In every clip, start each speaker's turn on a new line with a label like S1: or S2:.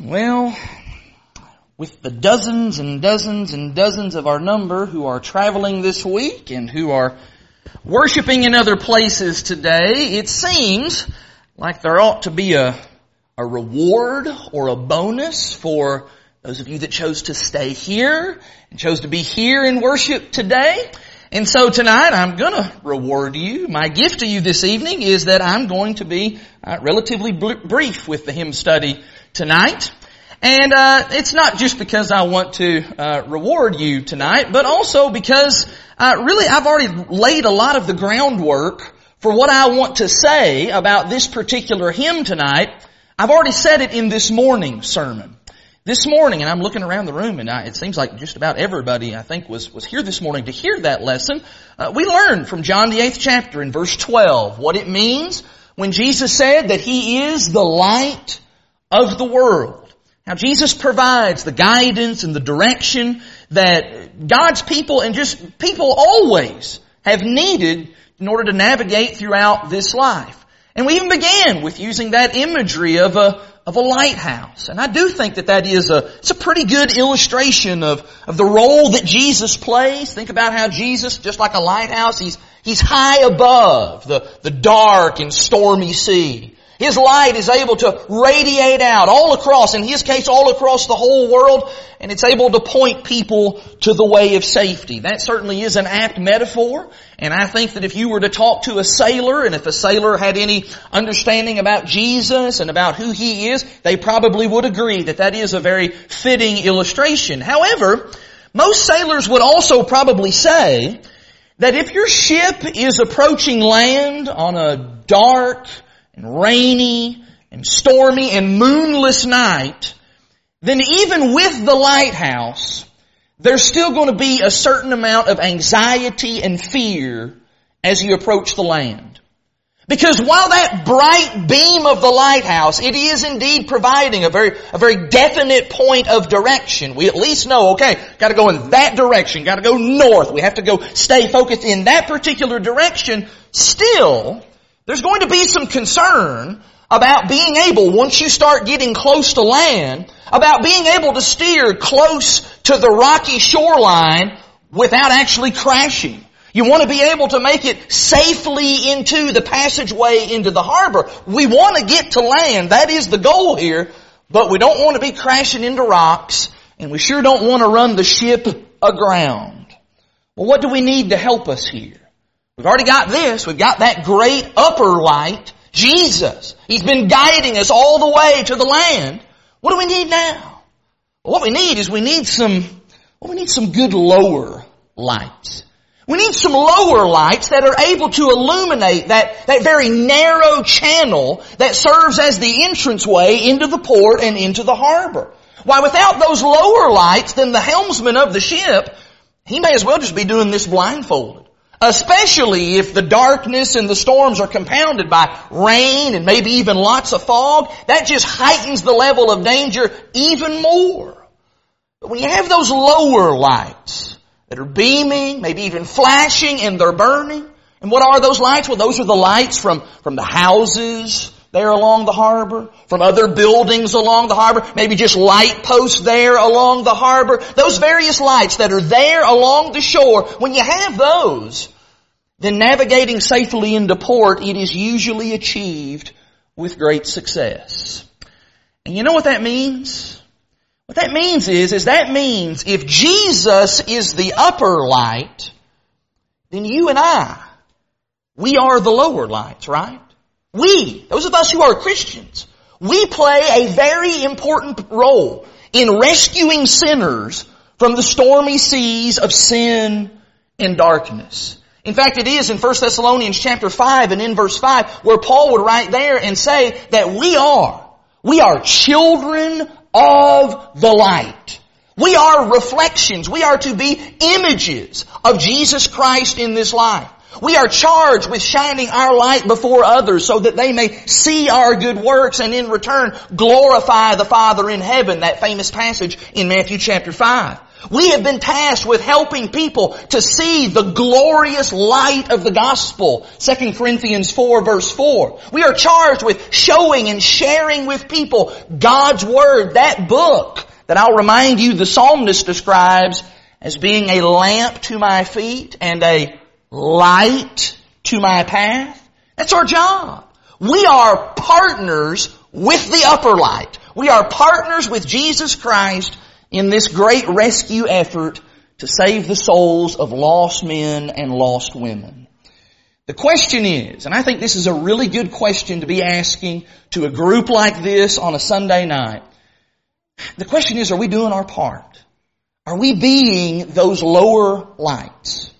S1: Well, with the dozens and dozens and dozens of our number who are traveling this week and who are worshiping in other places today, it seems like there ought to be a, a reward or a bonus for those of you that chose to stay here and chose to be here in worship today. And so tonight I'm gonna reward you. My gift to you this evening is that I'm going to be uh, relatively brief with the hymn study tonight. And uh, it's not just because I want to uh, reward you tonight, but also because uh, really I've already laid a lot of the groundwork for what I want to say about this particular hymn tonight. I've already said it in this morning's sermon. This morning, and I'm looking around the room, and I, it seems like just about everybody, I think, was, was here this morning to hear that lesson. Uh, we learned from John the 8th chapter in verse 12 what it means when Jesus said that He is the light of the world. Now Jesus provides the guidance and the direction that God's people and just people always have needed in order to navigate throughout this life. And we even began with using that imagery of a, of a lighthouse. And I do think that that is a, it's a pretty good illustration of, of the role that Jesus plays. Think about how Jesus, just like a lighthouse, he's, he's high above the, the dark and stormy sea. His light is able to radiate out all across, in his case all across the whole world, and it's able to point people to the way of safety. That certainly is an apt metaphor, and I think that if you were to talk to a sailor, and if a sailor had any understanding about Jesus and about who he is, they probably would agree that that is a very fitting illustration. However, most sailors would also probably say that if your ship is approaching land on a dark, and rainy and stormy and moonless night, then even with the lighthouse, there's still going to be a certain amount of anxiety and fear as you approach the land. Because while that bright beam of the lighthouse, it is indeed providing a very, a very definite point of direction. We at least know, okay, gotta go in that direction, gotta go north, we have to go stay focused in that particular direction. Still, there's going to be some concern about being able, once you start getting close to land, about being able to steer close to the rocky shoreline without actually crashing. You want to be able to make it safely into the passageway into the harbor. We want to get to land. That is the goal here. But we don't want to be crashing into rocks and we sure don't want to run the ship aground. Well, what do we need to help us here? We've already got this. We've got that great upper light, Jesus. He's been guiding us all the way to the land. What do we need now? Well, what we need is we need some, well, we need some good lower lights. We need some lower lights that are able to illuminate that, that very narrow channel that serves as the entranceway into the port and into the harbor. Why, without those lower lights, then the helmsman of the ship, he may as well just be doing this blindfolded. Especially if the darkness and the storms are compounded by rain and maybe even lots of fog, that just heightens the level of danger even more. But when you have those lower lights that are beaming, maybe even flashing and they're burning, and what are those lights? Well, those are the lights from, from the houses, there along the harbor, from other buildings along the harbor, maybe just light posts there along the harbor. Those various lights that are there along the shore, when you have those, then navigating safely into port, it is usually achieved with great success. And you know what that means? What that means is, is that means if Jesus is the upper light, then you and I, we are the lower lights, right? We, those of us who are Christians, we play a very important role in rescuing sinners from the stormy seas of sin and darkness. In fact, it is in 1 Thessalonians chapter 5 and in verse 5 where Paul would write there and say that we are, we are children of the light. We are reflections. We are to be images of Jesus Christ in this life. We are charged with shining our light before others so that they may see our good works and in return glorify the Father in heaven, that famous passage in Matthew chapter 5. We have been tasked with helping people to see the glorious light of the gospel. 2 Corinthians 4 verse 4. We are charged with showing and sharing with people God's Word, that book that I'll remind you the psalmist describes as being a lamp to my feet and a light to my path. That's our job. We are partners with the upper light. We are partners with Jesus Christ in this great rescue effort to save the souls of lost men and lost women. The question is, and I think this is a really good question to be asking to a group like this on a Sunday night. The question is, are we doing our part? Are we being those lower lights?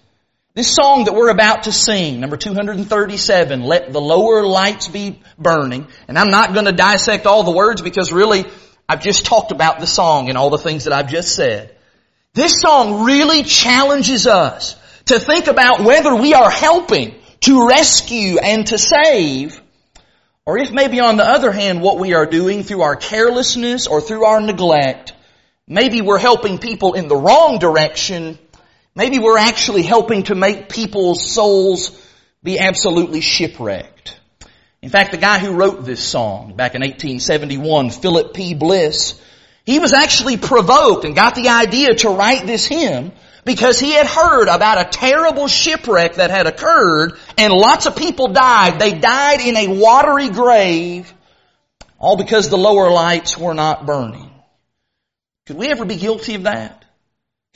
S1: This song that we're about to sing, number 237, let the lower lights be burning. And I'm not going to dissect all the words because really I've just talked about the song and all the things that I've just said. This song really challenges us to think about whether we are helping to rescue and to save, or if maybe on the other hand what we are doing through our carelessness or through our neglect, maybe we're helping people in the wrong direction Maybe we're actually helping to make people's souls be absolutely shipwrecked. In fact, the guy who wrote this song back in 1871, Philip P. Bliss, he was actually provoked and got the idea to write this hymn because he had heard about a terrible shipwreck that had occurred and lots of people died. They died in a watery grave all because the lower lights were not burning. Could we ever be guilty of that?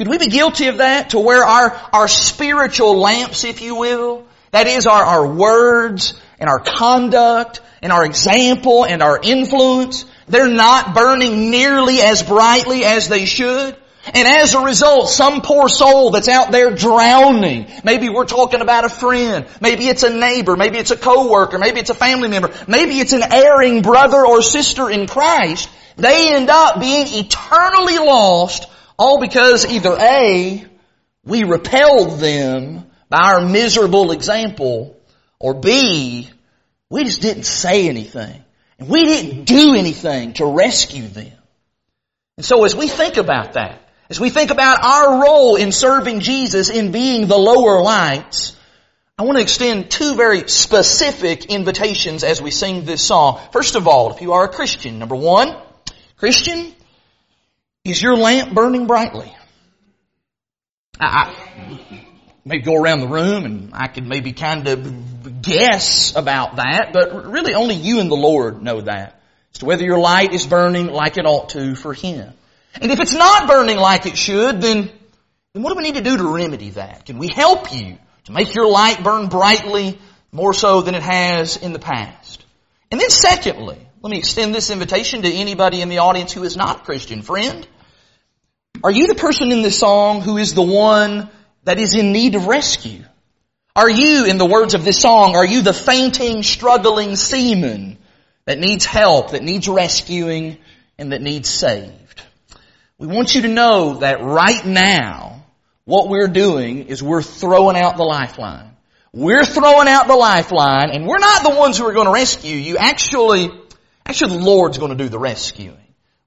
S1: Could we be guilty of that to where our, our spiritual lamps, if you will, that is our, our words and our conduct and our example and our influence, they're not burning nearly as brightly as they should? And as a result, some poor soul that's out there drowning, maybe we're talking about a friend, maybe it's a neighbor, maybe it's a coworker, maybe it's a family member, maybe it's an erring brother or sister in Christ, they end up being eternally lost all because either A, we repelled them by our miserable example, or B, we just didn't say anything. And we didn't do anything to rescue them. And so as we think about that, as we think about our role in serving Jesus in being the lower lights, I want to extend two very specific invitations as we sing this song. First of all, if you are a Christian, number one, Christian, is your lamp burning brightly? I, maybe go around the room and I could maybe kind of guess about that, but really only you and the Lord know that. As to whether your light is burning like it ought to for Him. And if it's not burning like it should, then, then what do we need to do to remedy that? Can we help you to make your light burn brightly more so than it has in the past? And then secondly, let me extend this invitation to anybody in the audience who is not a Christian. Friend, are you the person in this song who is the one that is in need of rescue? Are you, in the words of this song, are you the fainting, struggling seaman that needs help, that needs rescuing, and that needs saved? We want you to know that right now, what we're doing is we're throwing out the lifeline. We're throwing out the lifeline, and we're not the ones who are going to rescue you. Actually, actually the Lord's going to do the rescuing.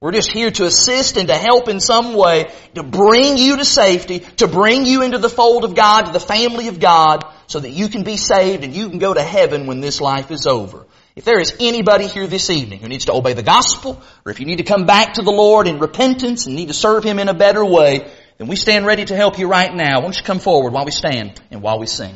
S1: We're just here to assist and to help in some way to bring you to safety, to bring you into the fold of God, to the family of God, so that you can be saved and you can go to heaven when this life is over. If there is anybody here this evening who needs to obey the gospel, or if you need to come back to the Lord in repentance and need to serve Him in a better way, then we stand ready to help you right now. Why don't you come forward while we stand and while we sing?